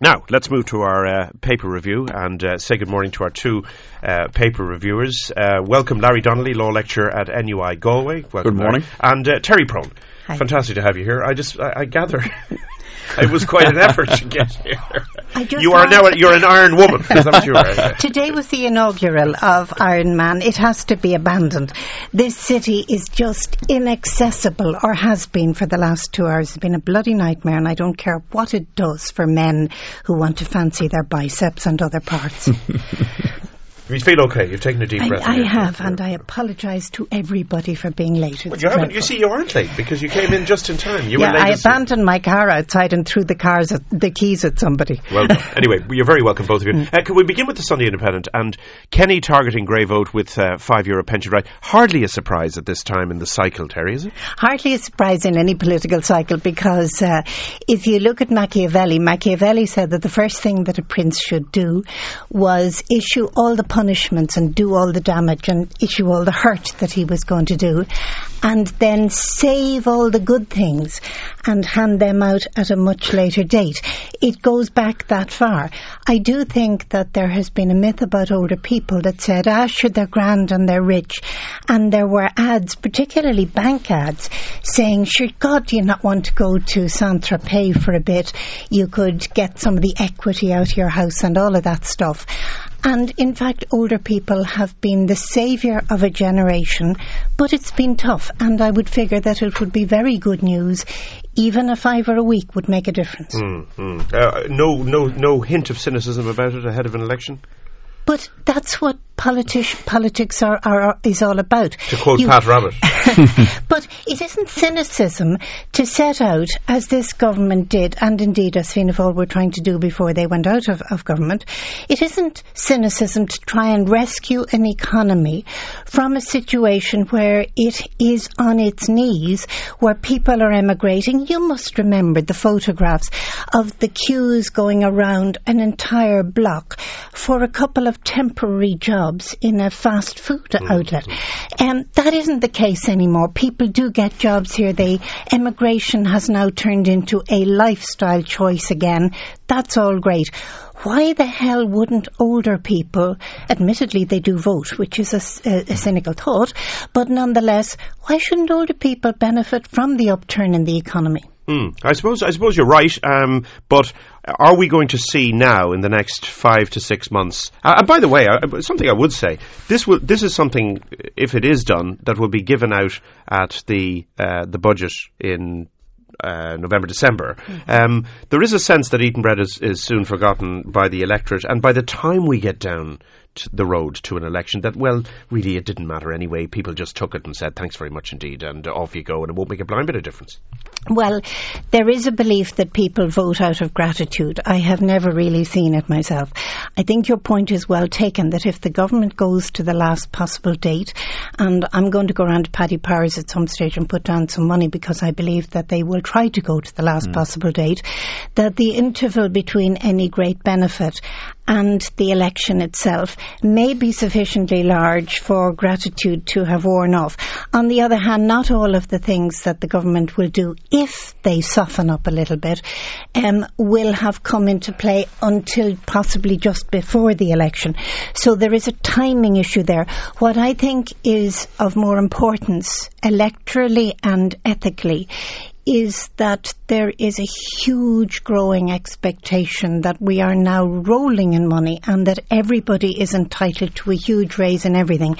Now, let's move to our uh, paper review and uh, say good morning to our two uh, paper reviewers. Uh, welcome, Larry Donnelly, law lecturer at NUI Galway. Welcome, Good morning. Larry. And uh, Terry Prone. Hi. Fantastic to have you here. I just, I, I gather. It was quite an effort to get here. I just You are now a, you're an Iron Woman. Is that what you are? Today was the inaugural of Iron Man. It has to be abandoned. This city is just inaccessible, or has been for the last two hours. It's been a bloody nightmare, and I don't care what it does for men who want to fancy their biceps and other parts. You feel okay? You've taken a deep I, breath. I have, and I apologise to everybody for being late. But you haven't. You see, you aren't late because you came in just in time. You yeah, were late. I abandoned my car outside and threw the cars at, the keys at somebody. Well anyway, you're very welcome, both of you. Mm. Uh, can we begin with the Sunday Independent and Kenny targeting grey vote with uh, five euro pension right? Hardly a surprise at this time in the cycle, Terry, is it? Hardly a surprise in any political cycle because uh, if you look at Machiavelli, Machiavelli said that the first thing that a prince should do was issue all the punishments and do all the damage and issue all the hurt that he was going to do and then save all the good things and hand them out at a much later date. It goes back that far. I do think that there has been a myth about older people that said, ah, sure, they're grand and they're rich. And there were ads, particularly bank ads, saying, sure, God, do you not want to go to Saint-Tropez for a bit? You could get some of the equity out of your house and all of that stuff. And in fact, older people have been the saviour of a generation, but it's been tough. And I would figure that it would be very good news. Even a fiver a week would make a difference. Mm, mm. Uh, no, no, no hint of cynicism about it ahead of an election. But that's what politi- politics are, are, is all about. To quote You- Pat Rabbitte. but it isn't cynicism to set out, as this government did, and indeed as Fianna Fáil were trying to do before they went out of, of government, it isn't cynicism to try and rescue an economy from a situation where it is on its knees, where people are emigrating. You must remember the photographs of the queues going around an entire block for a couple of temporary jobs in a fast food outlet. And that isn't the case anymore. People do get jobs here. They immigration has now turned into a lifestyle choice again. That's all great. Why the hell wouldn't older people, admittedly they do vote, which is a cynical thought, but nonetheless, why shouldn't older people benefit from the upturn in the economy? Hmm. I suppose. I suppose you're right. Um, but are we going to see now in the next five to six months? Uh, and by the way, uh, something I would say: this will. This is something, if it is done, that will be given out at the uh, the budget in. Uh, November, December. Um, there is a sense that eaten bread is, is soon forgotten by the electorate, and by the time we get down the road to an election, that well, really, it didn't matter anyway. People just took it and said, "Thanks very much indeed," and off you go, and it won't make a blind bit of difference. Well, there is a belief that people vote out of gratitude. I have never really seen it myself. I think your point is well taken that if the government goes to the last possible date, and I'm going to go around to Paddy Powers at some stage and put down some money because I believe that they will try to go to the last mm. possible date, that the interval between any great benefit and the election itself may be sufficiently large for gratitude to have worn off. On the other hand, not all of the things that the government will do, if they soften up a little bit, um, will have come into play until possibly just before the election. So there is a timing issue there. What I think is of more importance, electorally and ethically, is that there is a huge growing expectation that we are now rolling in money and that everybody is entitled to a huge raise in everything.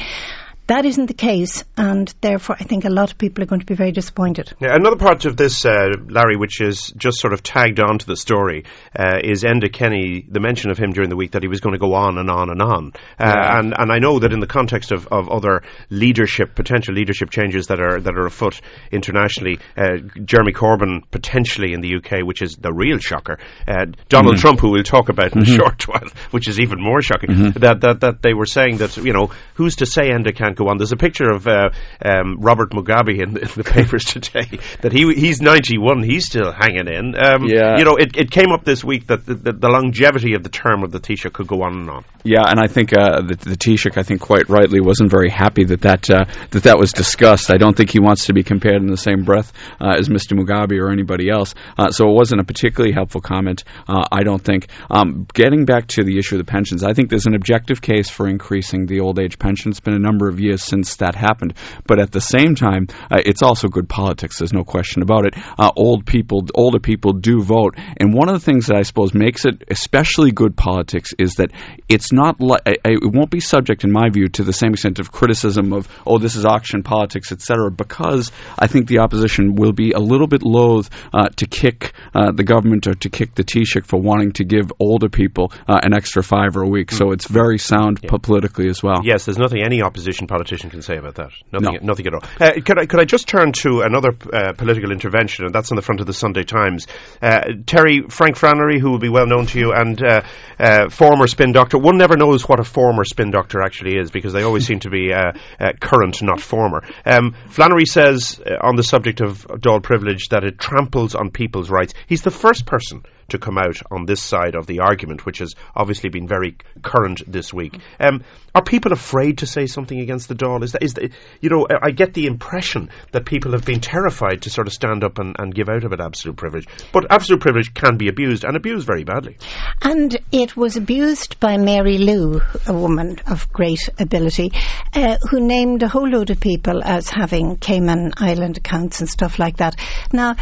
That isn't the case, and therefore I think a lot of people are going to be very disappointed. Yeah, another part of this, uh, Larry, which is just sort of tagged on to the story, uh, is Enda Kenny, the mention of him during the week that he was going to go on and on and on. Uh, and, and I know that in the context of, of other leadership, potential leadership changes that are, that are afoot internationally, uh, Jeremy Corbyn potentially in the UK, which is the real shocker, uh, Donald Trump, who we'll talk about in a short while, which is even more shocking, that, that, that they were saying that, you know, who's to say Enda can't go on. There's a picture of uh, um, Robert Mugabe in the, in the papers today that he he's 91, he's still hanging in. Um, Yeah. You know, it, it came up this week that the, the, the longevity of the term of the Taoiseach could go on and on. Yeah, and I think uh, the, the Taoiseach, I think quite rightly, wasn't very happy that that, uh, that that was discussed. I don't think he wants to be compared in the same breath uh, as Mr. Mugabe or anybody else. Uh, so it wasn't a particularly helpful comment, uh, I don't think. Um, getting back to the issue of the pensions, I think there's an objective case for increasing the old age pension. It's been a number of years since that happened. But at the same time, uh, it's also good politics. There's no question about it. Uh, old people, older people do vote. And one of the things that I suppose makes it especially good politics is that it's not li- I- I- it won't be subject, in my view, to the same extent of criticism of oh this is auction politics, etc. Because I think the opposition will be a little bit loath uh, to kick uh, the government or to kick the Taoiseach for wanting to give older people uh, an extra five or a week. So it's very sound po- politically as well. Yes, there's nothing any opposition politician can say about that. Nothing, No. nothing at all. Uh, could, I, could I just turn to another uh, political intervention, and that's on the front of the Sunday Times. Uh, Terry Frank Flannery, who will be well known to you, and uh, uh, former spin doctor. One never knows what a former spin doctor actually is because they always seem to be uh, uh, current, not former. Um, Flannery says uh, on the subject of Dáil privilege that it tramples on people's rights. He's the first person to come out on this side of the argument, which has obviously been very current this week. Um, are people afraid to say something against the Dáil? Is that, is the, you know, I I get the impression that people have been terrified to sort of stand up and, and give out about absolute privilege. But absolute privilege can be abused, and abused very badly. And it was abused by Mary Lou, a woman of great ability, uh, who named a whole load of people as having Cayman Island accounts and stuff like that. Now,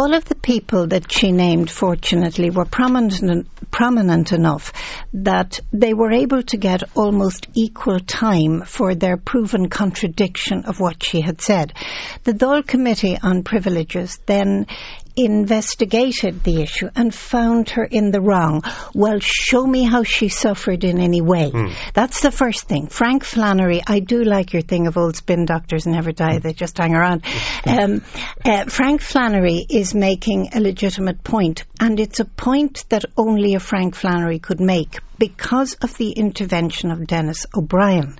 all of the people that she named, fortunately, were prominent, prominent enough that they were able to get almost equal time for their proven contradiction of what she had said. The Dáil Committee on Privileges then investigated the issue and found her in the wrong. Well, show me how she suffered in any way. That's the first thing. Frank Flannery, I do like your thing of old spin doctors never die, they just hang around. Um, uh, Frank Flannery is making a legitimate point, and it's a point that only a Frank Flannery could make because of the intervention of Denis O'Brien.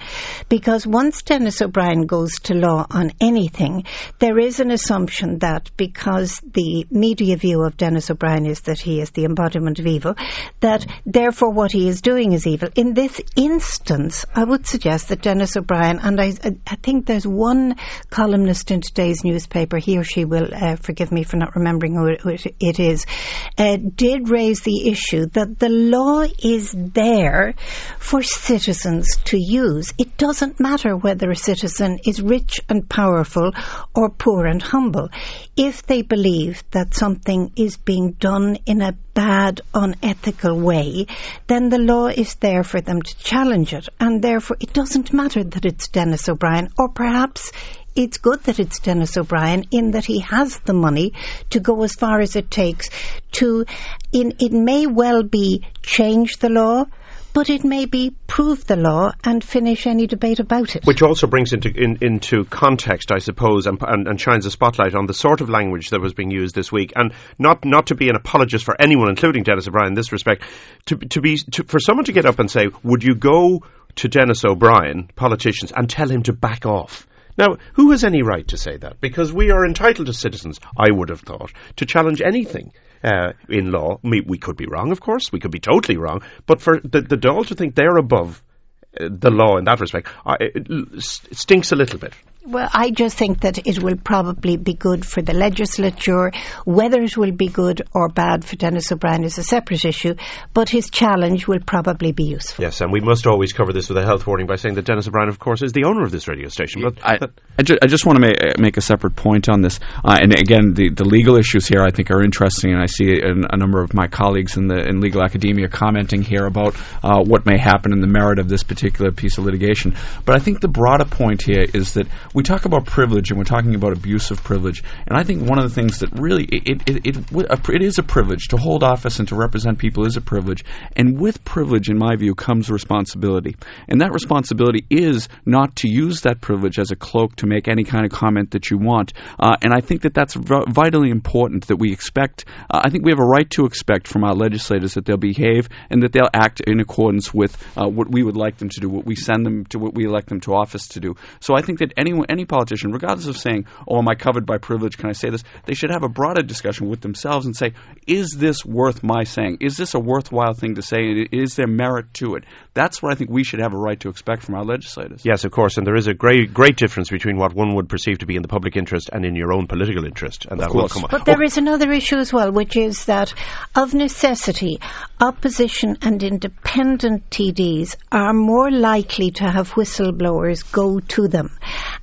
Because once Denis O'Brien goes to law on anything, there is an assumption that because the media view of Denis O'Brien is that he is the embodiment of evil, that therefore what he is doing is evil. In this instance, I would suggest that Denis O'Brien, and I, I think there's one columnist in today's newspaper, he or she will uh, forgive me for not remembering who it, who it- is, uh, did raise the issue that the law is there for citizens to use. It doesn't matter whether a citizen is rich and powerful or poor and humble. If they believe that something is being done in a bad, unethical way, then the law is there for them to challenge it. And therefore, it doesn't matter that it's Denis O'Brien, or perhaps it's good that it's Denis O'Brien in that he has the money to go as far as it takes to, in, it may well be change the law, but it may be prove the law and finish any debate about it. Which also brings into in, into context, I suppose, and, and, and shines a spotlight on the sort of language that was being used this week. And not not to be an apologist for anyone, including Denis O'Brien, in this respect, to to be to, for someone to get up and say, "Would you go to Denis O'Brien, politicians, and tell him to back off?" Now, who has any right to say that? Because we are entitled as citizens, I would have thought, to challenge anything. Uh, in law, we, we could be wrong, of course. We could be totally wrong. But for the, the Dáil to think they're above uh, the law in that respect, uh, it stinks a little bit. Well, I just think that it will probably be good for the legislature. Whether it will be good or bad for Denis O'Brien is a separate issue, but his challenge will probably be useful. Yes, and we must always cover this with a health warning by saying that Denis O'Brien, of course, is the owner of this radio station. But I, I, ju- I just want to make, uh, make a separate point on this. Uh, and again, the, the legal issues here I think are interesting, and I see a, a number of my colleagues in the in legal academia commenting here about uh, what may happen in the merit of this particular piece of litigation. But I think the broader point here is that we we talk about privilege and we're talking about abuse of privilege, and I think one of the things that really it it, it, it, it is a privilege to hold office and to represent people is a privilege, and with privilege, in my view, comes responsibility, and that responsibility is not to use that privilege as a cloak to make any kind of comment that you want, uh, and I think that that's v- vitally important that we expect. Uh, I think we have a right to expect from our legislators that they'll behave and that they'll act in accordance with uh, what we would like them to do, what we send them to, what we elect them to office to do. So I think that anyone, any politician, regardless of saying, "Oh, am I covered by privilege? Can I say this?" They should have a broader discussion with themselves and say, "Is this worth my saying? Is this a worthwhile thing to say? Is there merit to it?" That's what I think we should have a right to expect from our legislators. Yes, of course, and there is a great great difference between what one would perceive to be in the public interest and in your own political interest, and of that course. will come. But there is another issue as well, which is that of necessity, opposition and independent TDs are more likely to have whistleblowers go to them.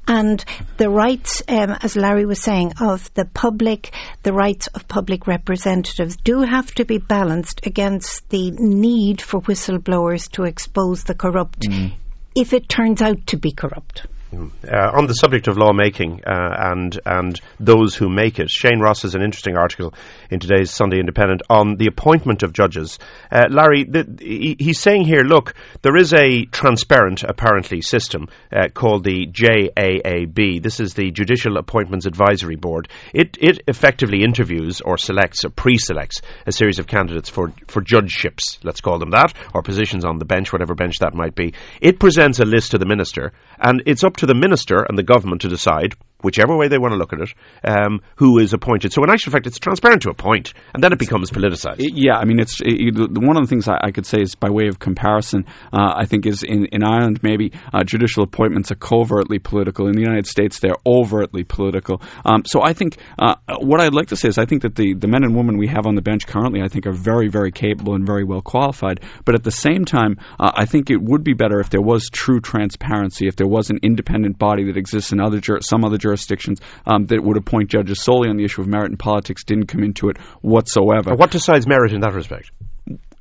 And the rights, um, as Larry was saying, of the public, the rights of public representatives do have to be balanced against the need for whistleblowers to expose the corrupt if it turns out to be corrupt. Uh, on the subject of lawmaking uh, and and those who make it, Shane Ross has an interesting article in today's Sunday Independent on the appointment of judges. Uh, Larry, the, he, he's saying here, look, there is a transparent, apparently, system uh, called the JAAB. This is the Judicial Appointments Advisory Board. It it effectively interviews or selects or pre-selects a series of candidates for for judgeships, let's call them that, or positions on the bench, whatever bench that might be. It presents a list to the minister, and it's up to the minister and the government to decide, whichever way they want to look at it, um, who is appointed. So in actual fact, it's transparent to a point, and then it becomes politicised. Yeah, I mean, it's it, one of the things I, I, could say is by way of comparison. Uh, I think is in, in Ireland maybe uh, judicial appointments are covertly political. In the United States, they're overtly political. Um, so I think uh, what I'd like to say is I think that the the men and women we have on the bench currently, I think, are very very capable and very well qualified. But at the same time, uh, I think it would be better if there was true transparency, if there was an independent body that exists in other jur- some other jurisdictions um, that would appoint judges solely on the issue of merit and politics didn't come into it whatsoever. What decides merit in that respect?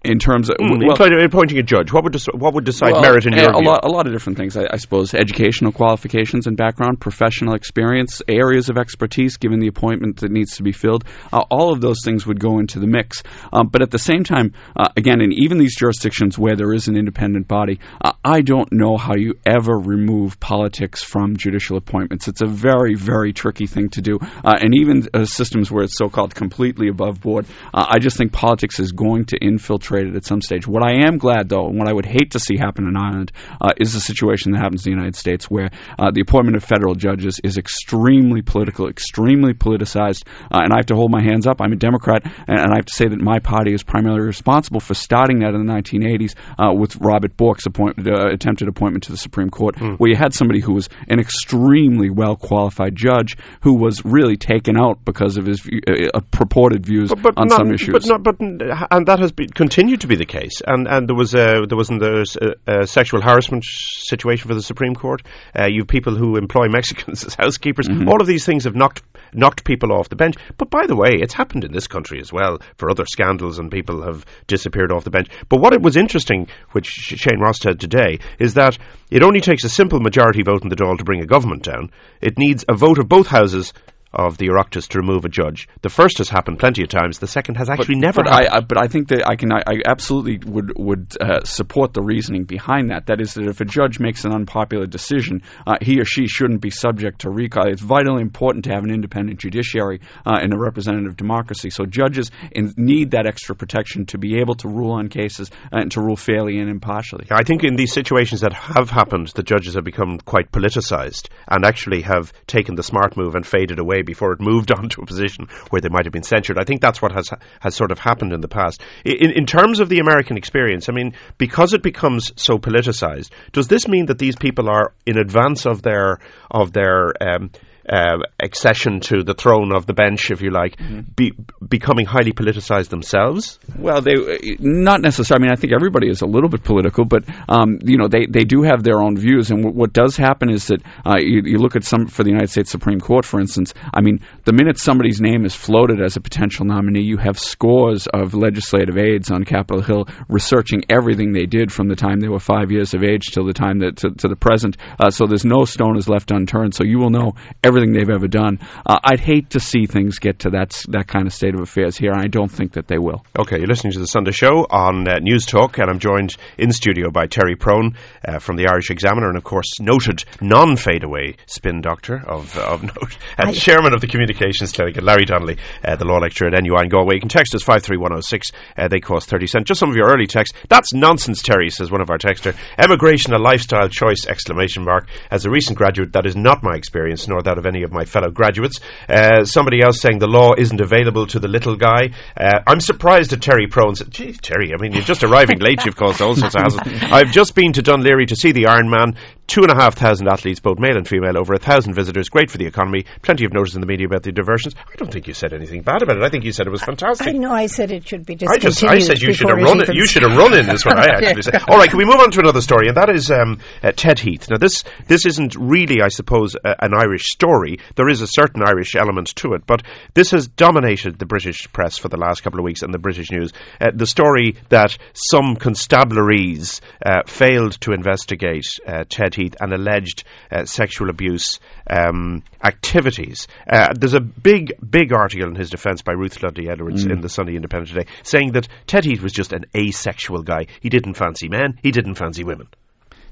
In terms of mm, well, appointing a judge. What would dec- what would decide well, merit in your a view? lot, a lot of different things, I, I, suppose. Educational qualifications and background, professional experience, areas of expertise, given the appointment that needs to be filled. Uh, all of those things would go into the mix. Um, but at the same time, uh, again, in even these jurisdictions where there is an independent body, uh, I don't know how you ever remove politics from judicial appointments. It's a very, very tricky thing to do. Uh, and even uh, systems where it's so-called completely above board, uh, I just think politics is going to infiltrate at some stage. What I am glad, though, and what I would hate to see happen in Ireland, uh, is the situation that happens in the United States where uh, the appointment of federal judges is extremely political, extremely politicized, uh, and I have to hold my hands up. I'm a Democrat, and, and, I have to say that my party is primarily responsible for starting that in the 1980s uh, with Robert Bork's appointment, uh, attempted appointment to the Supreme Court, mm. where you had somebody who was an extremely well qualified judge who was really taken out because of his uh, purported views but, but on not, some issues. But, not, but and that has been, continued to be the case. And and there was a, there wasn't a, a sexual harassment situation for the Supreme Court. Uh, you have people who employ Mexicans as housekeepers. Mm-hmm. All of these things have knocked knocked people off the bench. But by the way, it's happened in this country as well for other scandals, and people have disappeared off the bench. But what it was interesting, which Shane Ross said today, is that it only takes a simple majority vote in the Dáil to bring a government down. It needs a vote of both houses of the Oireachtas to remove a judge. The first has happened plenty of times. The second has actually but, never but happened. I, I, but I think that I can. I, I absolutely would would uh, support the reasoning behind that. That is that if a judge makes an unpopular decision, uh, he or she shouldn't be subject to recall. It's vitally important to have an independent judiciary uh, in a representative democracy. So judges in, need that extra protection to be able to rule on cases and to rule fairly and impartially. I think in these situations that have happened, the judges have become quite politicised and actually have taken the smart move and faded away before it moved on to a position where they might have been censured. I think that's what has has sort of happened in the past. In, in terms of the American experience, I mean, because it becomes so politicized, does this mean that these people are in advance of their of their um, uh, accession to the throne of the bench, if you like, Mm-hmm. be, becoming highly politicized themselves? Well, they not necessarily. I mean, I think everybody is a little bit political, but um, you know, they, they do have their own views. And w- what does happen is that uh, you, you look at some for the United States Supreme Court, for instance. I mean, the minute somebody's name is floated as a potential nominee, you have scores of legislative aides on Capitol Hill researching everything they did from the time they were five years of age till the time that to, to the present. Uh, so there's no stone is left unturned. So you will know everything they've ever done. Uh, I'd hate to see things get to that that kind of state of affairs here, and I don't think that they will. Okay, you're listening to the Sunday Show on uh, Newstalk, and I'm joined in studio by Terry Prone uh, from the Irish Examiner, and of course, noted non-fadeaway spin doctor of of note, uh, chairman of the Communications Clinic, and Larry Donnelly, uh, the law lecturer at NUI in Galway. You can text us five three one zero six. Uh, they cost thirty cents. Just some of your early texts. That's nonsense, Terry says one of our texter. Emigration a lifestyle choice! Exclamation mark. As a recent graduate, that is not my experience, nor that of any of my fellow graduates. Uh, somebody else saying the law isn't available to the little guy. Uh, I'm surprised at Terry Prones. Gee, Terry, I mean, you're just arriving late. You've caused all sorts of hassle. I've just been to Dún Laoghaire to see the Ironman. Two and a half thousand athletes, both male and female, over a thousand visitors. Great for the economy. Plenty of notice in the media about the diversions. I don't think you said anything bad about it. I think you said it was fantastic. I know I said it should be I just I said you should have run it. You should have run in this one. I actually said. All right, can we move on to another story? And that is um, uh, Ted Heath. Now this this isn't really, I suppose, uh, an Irish story. There is a certain Irish element to it, but this has dominated the British press for the last couple of weeks and the British news. Uh, the story that some constabularies uh, failed to investigate uh, Ted Heath and alleged uh, sexual abuse um, activities. Uh, there's a big, big article in his defence by Ruth Dudley Edwards in the Sunday Independent today saying that Ted Heath was just an asexual guy. He didn't fancy men, he didn't fancy women.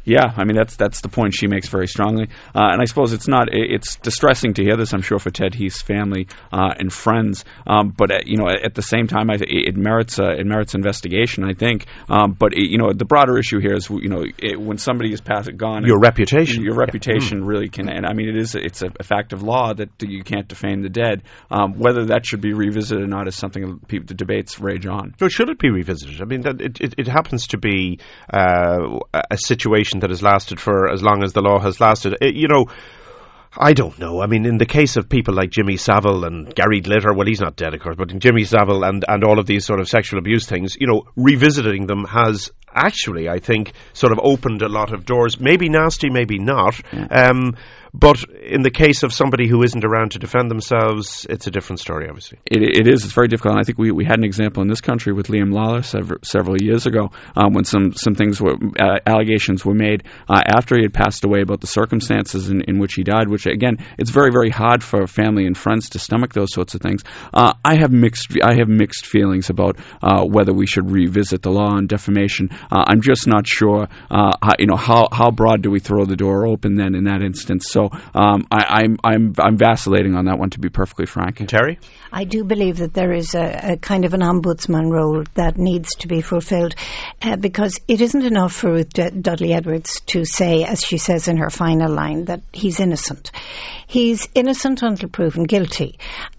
Yeah, I mean that's that's the point she makes very strongly, uh, and I suppose it's not it's distressing to hear this. I'm sure for Ted Heath's family uh, and friends, um, but uh, you know at the same time, I th- it merits uh, it merits investigation. I think, um, but it, you know the broader issue here is you know it, when somebody is past gone, Your reputation. your reputation really can, and I mean it is it's a, fact of law that you can't defame the dead. Um, whether that should be revisited or not is something people, the debates rage on. So should it be revisited? I mean, that it, it, it happens to be uh, a situation that has lasted for as long as the law has lasted. It, you know, I don't know. I mean, in the case of people like Jimmy Savile and Gary Glitter, well, he's not dead, of course, but in Jimmy Savile and, and all of these sort of sexual abuse things, you know, revisiting them has actually, I think, sort of opened a lot of doors. Maybe nasty, maybe not. Um, but in the case of somebody who isn't around to defend themselves, it's a different story, obviously. It, it is. It's very difficult. And I think we, we had an example in this country with Liam Lawlor several, several years ago um, when some, some things were uh, allegations were made uh, after he had passed away about the circumstances in, in which he died. Which again, it's very very hard for family and friends to stomach those sorts of things. Uh, I have mixed I have mixed feelings about uh, whether we should revisit the law on defamation. Uh, I'm just not sure. Uh, how, you know how how broad do we throw the door open then in that instance? So um, I, I'm I'm I'm vacillating on that one to be perfectly frank. Terry? I do believe that there is a, a kind of an ombudsman role that needs to be fulfilled uh, because it isn't enough for Ruth D- Dudley Edwards to say, as she says in her final line, that he's innocent. He's innocent until proven guilty.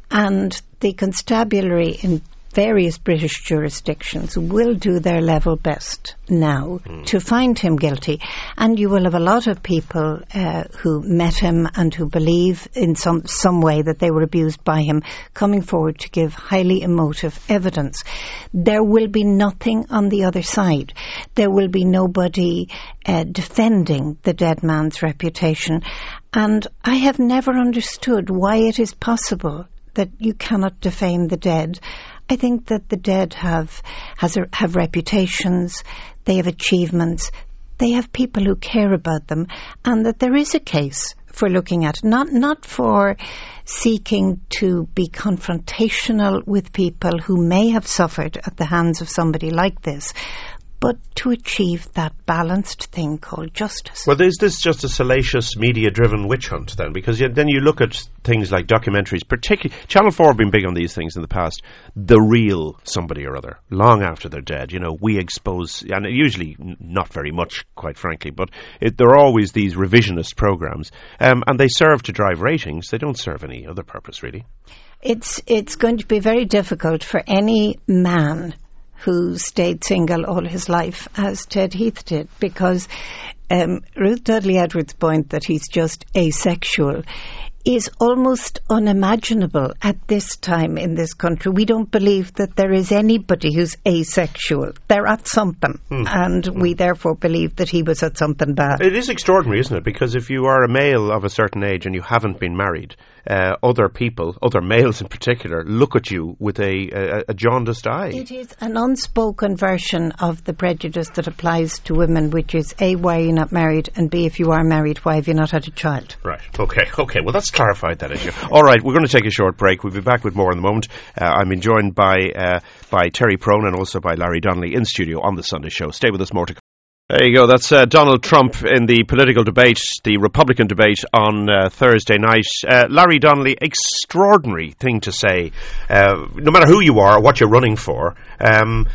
And the constabulary in various British jurisdictions will do their level best now to find him guilty. And you will have a lot of people uh, who met him and who believe in some, some way that they were abused by him coming forward to give highly emotive evidence. There will be nothing on the other side. There will be nobody uh, defending the dead man's reputation. And I have never understood why it is possible that you cannot defame the dead. I think that the dead have has a, have reputations, they have achievements, they have people who care about them, and that there is a case for looking at not not for seeking to be confrontational with people who may have suffered at the hands of somebody like this, but to achieve that balanced thing called justice. Well, is this just a salacious, media-driven witch hunt then? Because you, then you look at things like documentaries, particularly Channel Four have been big on these things in the past. The real somebody or other, long after they're dead. You know, we expose, and usually not very much, quite frankly, but it, there are always these revisionist programs, um, and they serve to drive ratings. They don't serve any other purpose, really. It's it's going to be very difficult for any man who stayed single all his life, as Ted Heath did, because um, Ruth Dudley Edwards' point that he's just asexual is almost unimaginable at this time in this country. We don't believe that there is anybody who's asexual. They're at something, Hmm. and we therefore believe that he was at something bad. It is extraordinary, isn't it? Because if you are a male of a certain age and you haven't been married, uh, other people, other males in particular, look at you with a, a, a jaundiced eye. It is an unspoken version of the prejudice that applies to women, which is A, why are you not married? And B, if you are married, why have you not had a child? Right. Okay. Okay. Well, that's clarified that issue. All right. We're going to take a short break. We'll be back with more in a moment. Uh, I'm being joined by uh, by Terry Prone and also by Larry Donnelly in studio on the Sunday Show. Stay with us. More to come. There you go. That's uh, Donald Trump in the political debate, the Republican debate on uh, Thursday night. Uh, Larry Donnelly, extraordinary thing to say, uh, no matter who you are or what you're running for. Um,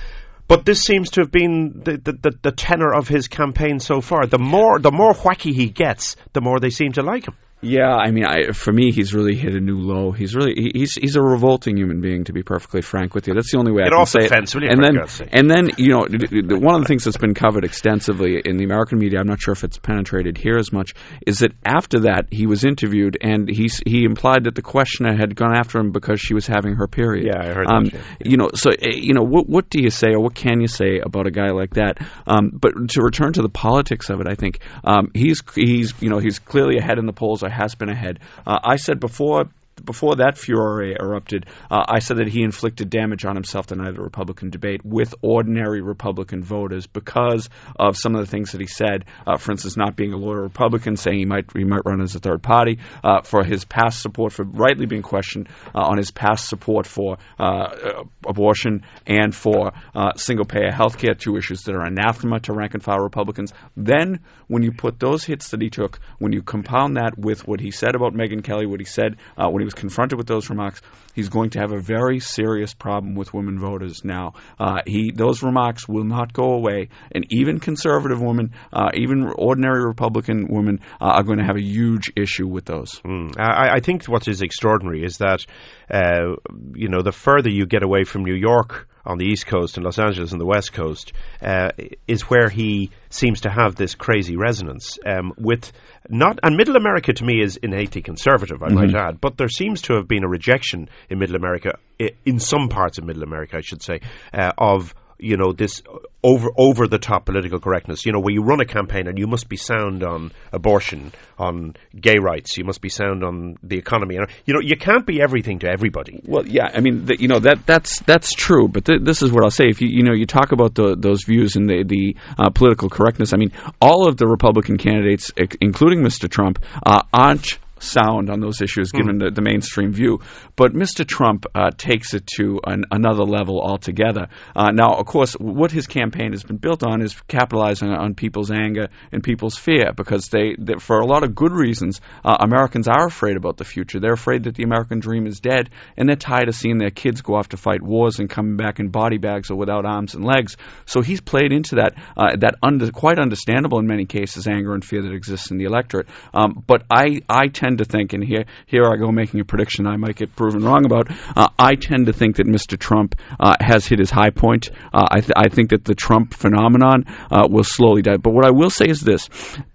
but this seems to have been the, the, the, the tenor of his campaign so far. The more the more wacky he gets, the more they seem to like him. Yeah, I mean, I, for me, he's really hit a new low. He's really he- he's he's a revolting human being, to be perfectly frank with you. That's the only way Get I can say it. you, and then and then you know, one of the things that's been covered extensively in the American media, I'm not sure if it's penetrated here as much, is that after that he was interviewed and he he implied that the questioner had gone after him because she was having her period. Yeah, I heard Um, that. You know, so uh, you know, what what do you say or what can you say about a guy like that? Um, but to return to the politics of it, I think um, he's he's you know he's clearly ahead in the polls or has been ahead. Uh, I said before. Before that furor erupted, uh, I said that he inflicted damage on himself the night of the Republican debate with ordinary Republican voters because of some of the things that he said. Uh, for instance, not being a loyal Republican, saying he might he might run as a third party, uh, for his past support for rightly being questioned uh, on his past support for uh, uh, abortion and for single payer health care, two issues that are anathema to rank and file Republicans. Then, when you put those hits that he took, when you compound that with what he said about Megyn Kelly, what he said when he confronted with those remarks, he's going to have a very serious problem with women voters now. Uh, he those remarks will not go away, and even conservative women, uh, even ordinary Republican women, uh, are going to have a huge issue with those. Mm. I, I think what is extraordinary is that, uh, you know, the further you get away from New York on the East Coast and Los Angeles on the West Coast, uh, is where he seems to have this crazy resonance um, with not. And Middle America to me is innately conservative, I might add, but there seems to have been a rejection in Middle America, in some parts of Middle America, I should say, uh, of you know this over over the top political correctness. You know, where you run a campaign and you must be sound on abortion, on gay rights, you must be sound on the economy. You know, you know, you can't be everything to everybody. Well, yeah, I mean, the, you know that that's that's true, but th- this is what I'll say. If you you know you talk about the, those views and the the uh, political correctness, I mean, all of the Republican candidates, including Mr. Trump, uh, aren't sound on those issues given the, the mainstream view. But Mr. Trump uh, takes it to an, another level altogether. Uh, now, of course, what his campaign has been built on is capitalizing on people's anger and people's fear because they, they for a lot of good reasons, uh, Americans are afraid about the future. They're afraid that the American dream is dead, and they're tired of seeing their kids go off to fight wars and coming back in body bags or without arms and legs. So he's played into that uh, that under, quite understandable in many cases anger and fear that exists in the electorate. Um, but I I tend to think, and here here I go making a prediction I might get proven wrong about. Uh, I tend to think that Mr. Trump uh, has hit his high point. Uh, I th- I think that the Trump phenomenon uh, will slowly die. But what I will say is this: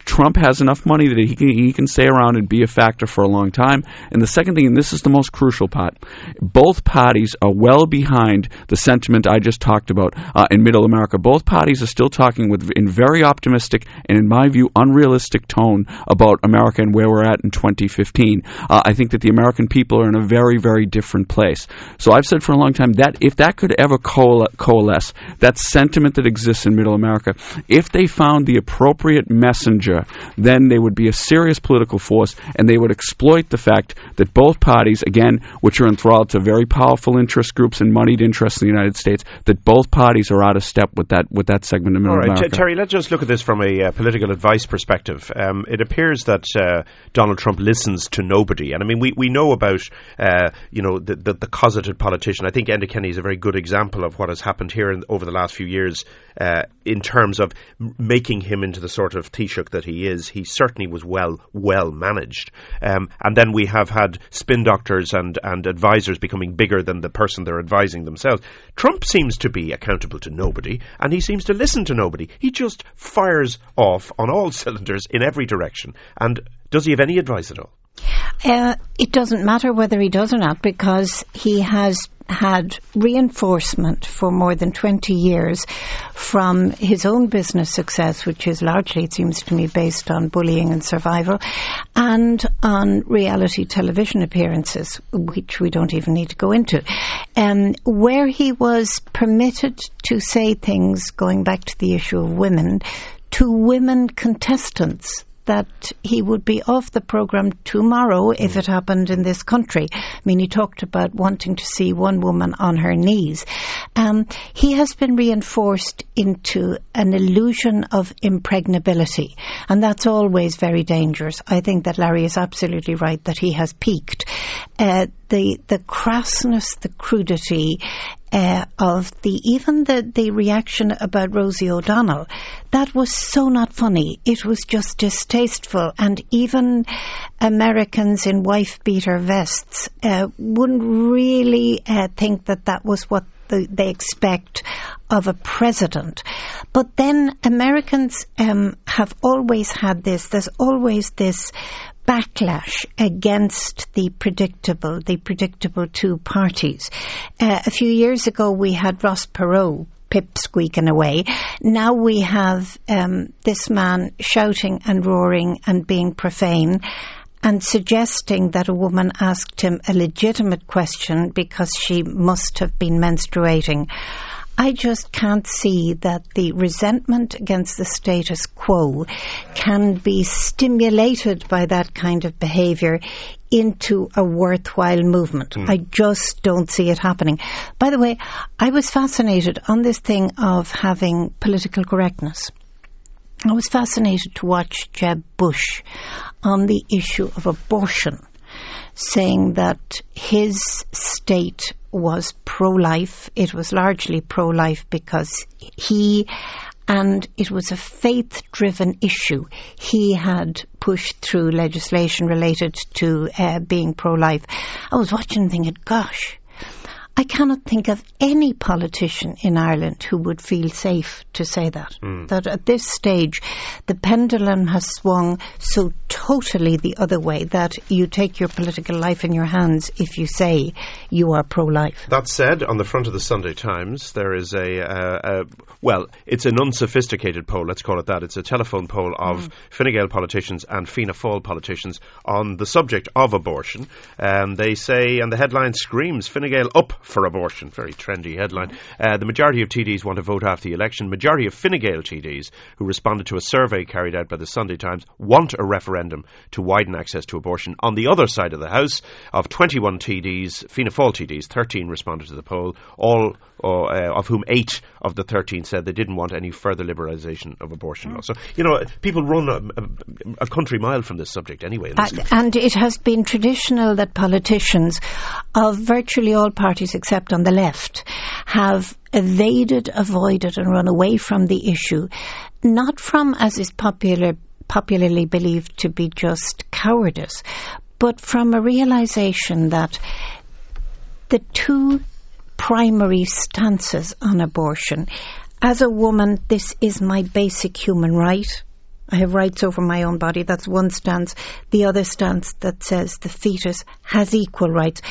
Trump has enough money that he can he can stay around and be a factor for a long time. And the second thing, and this is the most crucial part, both parties are well behind the sentiment I just talked about uh, in Middle America. Both parties are still talking with in very optimistic and, in my view, unrealistic tone about America and where we're at in 2015. Uh, I think that the American people are in a very very different place. So I've said for a long time that if that could ever coalesce, that sentiment that exists in Middle America, if they found the appropriate messenger, then they would be a serious political force, and they would exploit the fact that both parties, again, which are enthralled to very powerful interest groups and moneyed interests in the United States, that both parties are out of step with that with that segment of Middle All right, America. T- Terry, let's just look at this from a uh, political advice perspective. Um, it appears that uh, Donald Trump listens to nobody, and I mean, we, we know about uh, you know the, the the cosseted politician. I think Enda Kenny is a very good example of what has happened here in, over the last few years uh, in terms of making him into the sort of Taoiseach that he is. He certainly was well well managed, um, and then we have had spin doctors and and advisors becoming bigger than the person they're advising themselves. Trump seems to be accountable to nobody, and he seems to listen to nobody. He just fires off on all cylinders in every direction. And does he have any advice at all? Uh, it doesn't matter whether he does or not because he has had reinforcement for more than 20 years from his own business success, which is largely, it seems to me, based on bullying and survival, and on reality television appearances, which we don't even need to go into, um, where he was permitted to say things, going back to the issue of women, to women contestants that he would be off the programme tomorrow if mm. it happened in this country. I mean, he talked about wanting to see one woman on her knees. Um, he has been reinforced into an illusion of impregnability, and that's always very dangerous. I think that Larry is absolutely right that he has peaked. Uh, the the crassness, the crudity, uh, of the even the, the reaction about Rosie O'Donnell. That was so not funny. It was just distasteful, and even Americans in wife beater vests uh, wouldn't really uh, think that that was what the, they expect of a president. But then Americans um, have always had this. There's always this backlash against the predictable, the predictable two parties. Uh, a few years ago, we had Ross Perot pip squeaking away. Now we have um, this man shouting and roaring and being profane and suggesting that a woman asked him a legitimate question because she must have been menstruating. I just can't see that the resentment against the status quo can be stimulated by that kind of behaviour into a worthwhile movement. Mm. I just don't see it happening. By the way, I was fascinated on this thing of having political correctness. I was fascinated to watch Jeb Bush on the issue of abortion saying that his state was pro-life. It was largely pro-life because he and it was a faith driven issue. He had pushed through legislation related to uh, being pro life. I was watching thinking, gosh, I cannot think of any politician in Ireland who would feel safe to say that. Mm. That at this stage, the pendulum has swung so totally the other way that you take your political life in your hands if you say you are pro life. That said, on the front of the Sunday Times, there is a, uh, well, it's an unsophisticated poll, let's call it that. It's a telephone poll of mm. Fine Gael politicians and Fianna Fáil politicians on the subject of abortion. Um, they say, and the headline screams, Fine Gael up for abortion. Very trendy headline. Uh, the majority of TDs want to vote after the election. Majority of Fine Gael TDs who responded to a survey carried out by the Sunday Times want a referendum to widen access to abortion. On the other side of the House, of 21 TDs, Fianna Fáil TDs, 13 responded to the poll, all uh, of whom eight of the 13 said they didn't want any further liberalisation of abortion law. So, you know, people run a, a, a country mile from this subject anyway. And, and it has been traditional that politicians of virtually all parties except on the left have evaded, avoided and run away from the issue, not from, as is popular, popularly believed to be just cowardice, but from a realization that the two primary stances on abortion. As a woman, this is my basic human right. I have rights over my own body. That's one stance. The other stance that says the fetus has equal rights.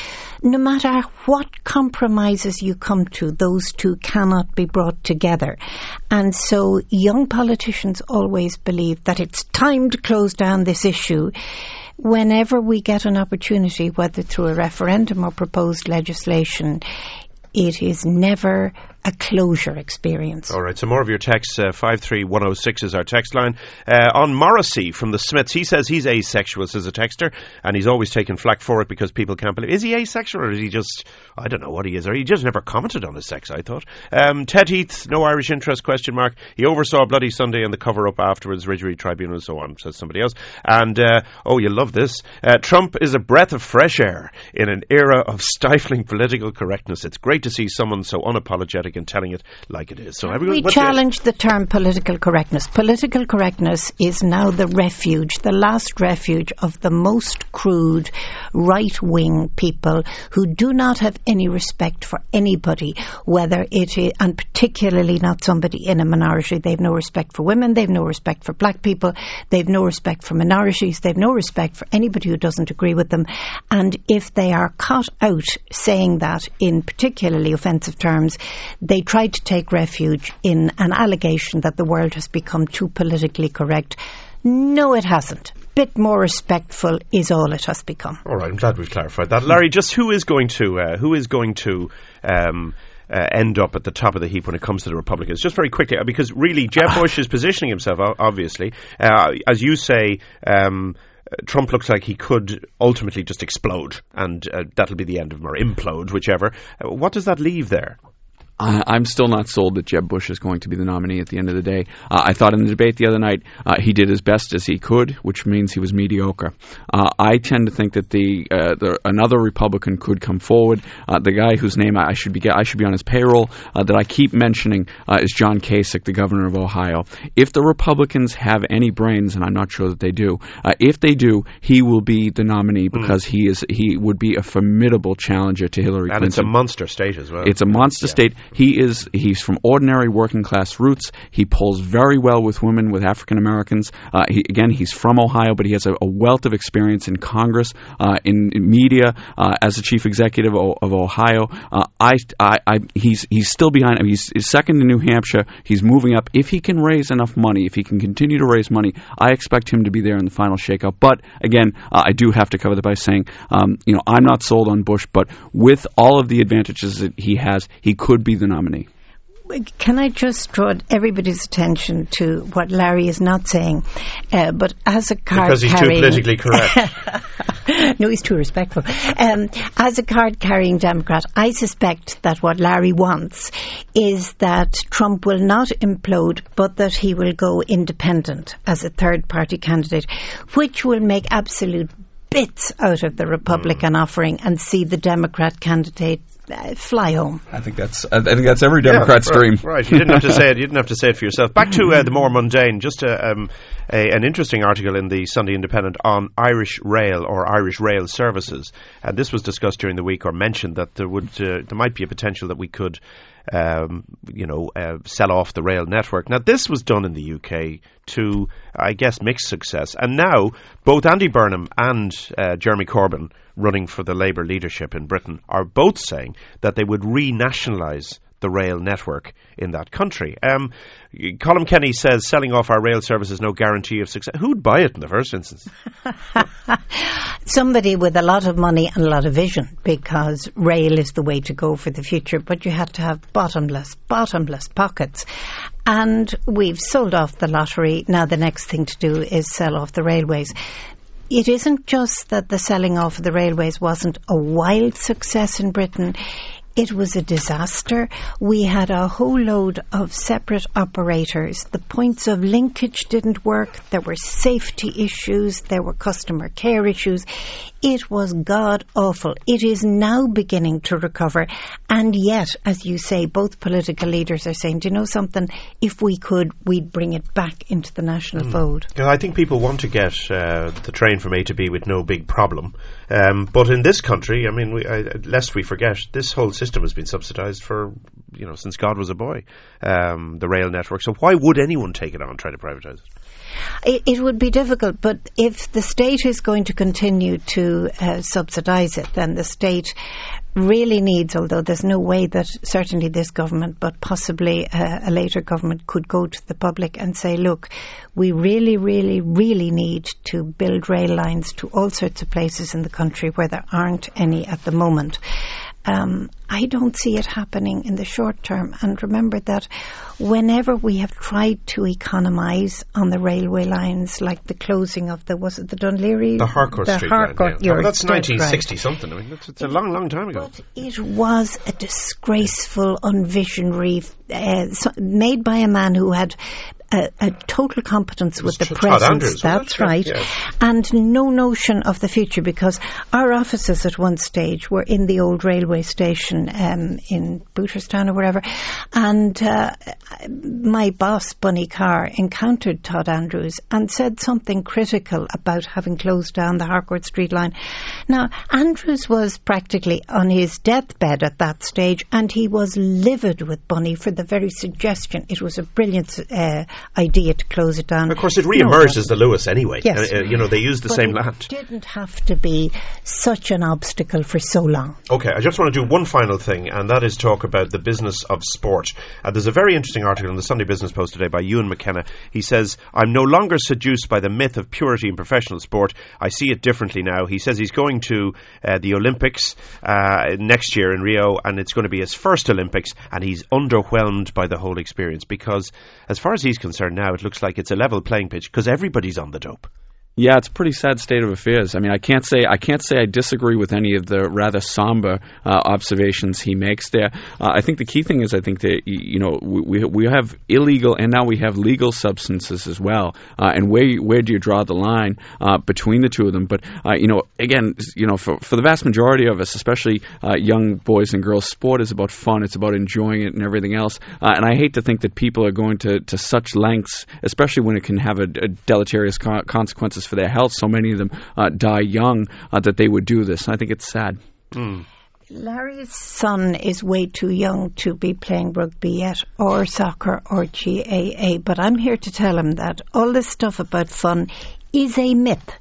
No matter what compromises you come to, those two cannot be brought together. And so young politicians always believe that it's time to close down this issue whenever we get an opportunity, whether through a referendum or proposed legislation, it is never a closure experience. All right, so more of your texts. Uh, 53106 is our text line. Uh, on Morrissey from the Smiths, he says he's asexual, says a texter, and he's always taken flack for it because people can't believe. Is he asexual or is he just, I don't know what he is, or he just never commented on his sex, I thought. Um, Ted Heath, no Irish interest, question mark. He oversaw Bloody Sunday and the cover up afterwards, Widgery Tribunal and so on, says somebody else. And, uh, oh, you love this. Uh, Trump is a breath of fresh air in an era of stifling political correctness. It's great to see someone so unapologetic Republic and telling it like it is. So we everyone, what's challenge the term political correctness. Political correctness is now the refuge, the last refuge of the most crude right wing people who do not have any respect for anybody, whether it is, and particularly not somebody in a minority. They've no respect for women, they've no respect for black people, they've no respect for minorities, they've no respect for anybody who doesn't agree with them. And if they are caught out saying that in particularly offensive terms, they try to take refuge in an allegation that the world has become too politically correct. No, it hasn't. Bit more respectful is all it has become. All right, I'm glad we've clarified that, Larry. Just who is going to uh, who is going to um, uh, end up at the top of the heap when it comes to the Republicans? Just very quickly, uh, because really Jeb Bush is positioning himself, obviously, uh, as you say. Um, uh, Trump looks like he could ultimately just explode, and uh, that'll be the end of him, or implode, whichever. What does that leave there? I, I'm still not sold that Jeb Bush is going to be the nominee at the end of the day. Uh, I thought in the debate the other night uh, he did as best as he could, which means he was mediocre. Uh, I tend to think that the, uh, the another Republican could come forward. Uh, the guy whose name I should be I should be on his payroll uh, that I keep mentioning uh, is John Kasich, the governor of Ohio. If the Republicans have any brains, and I'm not sure that they do, uh, if they do, he will be the nominee because he is he would be a formidable challenger to Hillary And Clinton. it's a monster state as well. It's a monster state. He is he's from ordinary working class roots. He pulls very well with women, with African Americans. Uh, he, again, he's from Ohio, but he has a, a wealth of experience in Congress, uh, in, in media, uh, as the chief executive of, of Ohio. Uh, I, I, I, he's he's still behind. He's, he's second in New Hampshire. He's moving up. If he can raise enough money, if he can continue to raise money, I expect him to be there in the final shakeup. But again, uh, I do have to cover that by saying, um, you know, I'm not sold on Bush, but with all of the advantages that he has, he could be the nominee. Can I just draw everybody's attention to what Larry is not saying? Uh, but as a card because he's too politically correct. no, he's too respectful. Um, as a card carrying Democrat, I suspect that what Larry wants is that Trump will not implode, but that he will go independent as a third party candidate, which will make absolute bits out of the Republican offering and see the Democrat candidate uh, fly home. I think that's I think that's every Democrat's Yeah, right, dream. Right, you didn't have to say it. You didn't have to say it for yourself. Back to uh, the more mundane. Just a, um, a, an interesting article in the Sunday Independent on Irish Rail or Irish Rail services, and this was discussed during the week or mentioned that there would uh, there might be a potential that we could. Um, you know, uh, sell off the rail network. Now, this was done in the UK to, I guess, mixed success. And now, both Andy Burnham and uh, Jeremy Corbyn, running for the Labour leadership in Britain, are both saying that they would renationalise the rail network in that country. Um, Colin Kenny says selling off our rail service is no guarantee of success. Who'd buy it in the first instance? somebody with a lot of money and a lot of vision because rail is the way to go for the future, but you have to have bottomless, bottomless pockets. And we've sold off the lottery. Now the next thing to do is sell off the railways. It isn't just that the selling off of the railways wasn't a wild success in Britain. It was a disaster. We had a whole load of separate operators. The points of linkage didn't work. There were safety issues. There were customer care issues. It was god awful. It is now beginning to recover. And yet, as you say, both political leaders are saying, do you know something? If we could, we'd bring it back into the national fold. Yeah, I think people want to get uh, the train from A to B with no big problem. Um, but in this country, I mean, we, I, lest we forget, this whole system has been subsidised for, you know, since God was a boy, um, the rail network. So why would anyone take it on and try to privatise it? It, it would be difficult, but if the state is going to continue to uh, subsidise it, then the state really needs, although there's no way that certainly this government, but possibly uh, a later government could go to the public and say, look, we really, really, really need to build rail lines to all sorts of places in the country where there aren't any at the moment. Um, I don't see it happening in the short term. And remember that whenever we have tried to economise on the railway lines, like the closing of the was it the Dún Laoghaire, The Harcourt the Street Harcourt, line. Yeah. that's dead right. 1960 something. I mean, that's, it's a long, long time ago. But it was a disgraceful, unvisionary, uh, so, made by a man who had a, a total competence with the present. Andrews, That's? Yeah, right. yeah. And no notion of the future because our offices at one stage were in the old railway station um, in Booterstown or wherever. And uh, my boss, Bunny Carr, encountered Todd Andrews and said something critical about having closed down the Harcourt Street line. Now, Andrews was practically on his deathbed at that stage and he was livid with Bunny for the very suggestion it was a brilliant uh, idea to close it down. Of course, it No, re-emerged it as the Luas anyway. Yes. Uh, uh, you know, they used the but same it land. didn't have to be such an obstacle for so long. Okay, I just want to do one final thing, and that is talk about the business of sport. Uh, there's a very interesting article in the Sunday Business Post today by Ewan MacKenna. He says, I'm no longer seduced by the myth of purity in professional sport. I see it differently now. He says he's going to uh, the Olympics uh, next year in Rio, and it's going to be his first Olympics, and he's underwhelmed by the whole experience because, as far as he's concerned now, it looks like it's a level playing pitch because everybody's on the dope. Yeah, it's a pretty sad state of affairs. I mean, I can't say I can't say I disagree with any of the rather somber uh, observations he makes there. Uh, I think the key thing is I think that you know we we have illegal and now we have legal substances as well. Uh, and where where do you draw the line uh, between the two of them? But uh, you know, again, you know, for for the vast majority of us, especially uh, young boys and girls, sport is about fun. It's about enjoying it and everything else. And I hate to think that people are going to to such lengths, especially when it can have a, a deleterious co- consequences for their health. So many of them uh, die young uh, that they would do this. I think it's sad. Larry's son is way too young to be playing rugby yet, or soccer, or GAA, but I'm here to tell him that all this stuff about fun is a myth.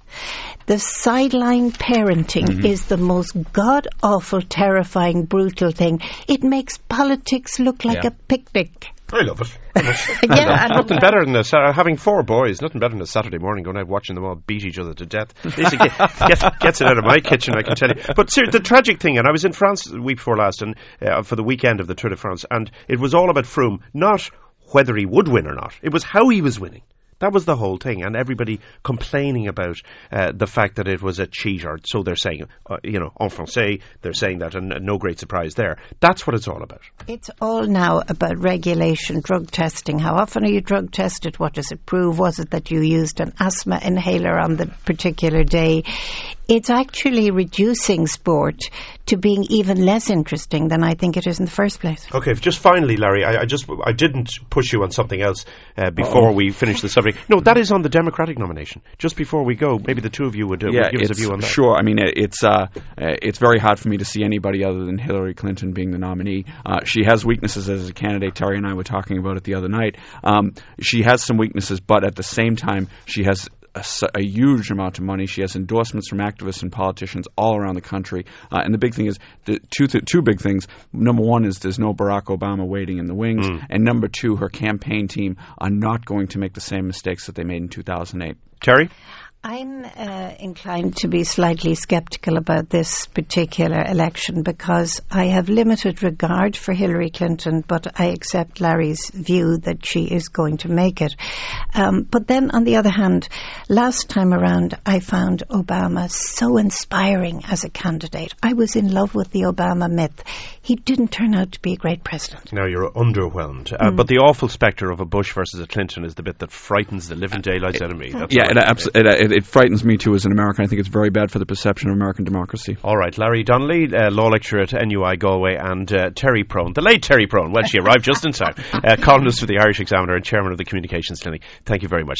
The sideline parenting is the most god awful, terrifying, brutal thing. It makes politics look like Yeah. a picnic. I love it. yeah, and nothing better than Sa- having four boys. Nothing better than a Saturday morning going out watching them all beat each other to death. This get, get, gets it out of my kitchen, I can tell you. But ser- the tragic thing, and I was in France the week before last, and uh, for the weekend of the Tour de France, and it was all about Froome, not whether he would win or not. It was how he was winning. That was the whole thing, and everybody complaining about uh, the fact that it was a cheat, or so they're saying. Uh, you know, en français, they're saying that, and, and no great surprise there. That's what it's all about. It's all now about regulation, drug testing. How often are you drug tested? What does it prove? Was it that you used an asthma inhaler on the particular day? It's actually reducing sport to being even less interesting than I think it is in the first place. Okay, just finally, Larry, I, I just I didn't push you on something else uh, before we finish the subject. No, that is on the Democratic nomination. Just before we go, maybe the two of you would, uh, would give us a view on that. Sure. I mean, it, it's uh, uh, it's very hard for me to see anybody other than Hillary Clinton being the nominee. Uh, she has weaknesses as a candidate. Terry and I were talking about it the other night. Um, she has some weaknesses, but at the same time, she has. A, a huge amount of money. She has endorsements from activists and politicians all around the country. Uh, and the big thing is the two th- two big things. Number one is there's no Barack Obama waiting in the wings, and number two, her campaign team are not going to make the same mistakes that they made in 2008. Terry? I'm uh, inclined to be slightly sceptical about this particular election because I have limited regard for Hillary Clinton, but I accept Larry's view that she is going to make it. Um, but then, on the other hand, last time around, I found Obama so inspiring as a candidate. I was in love with the Obama myth. He didn't turn out to be a great president. Now you're underwhelmed. Uh, But the awful spectre of a Bush versus a Clinton is the bit that frightens the living daylights out of me. That's Yeah, all it, I can abs- say. it, it, it frightens me too as an American. I think it's very bad for the perception of American democracy. All right, Larry Donnelly, uh, law lecturer at NUI Galway, and uh, Terry Prone, the late Terry Prone. Well, she arrived just in time. Uh, columnist for the Irish Examiner and chairman of the Communications Clinic. Thank you very much.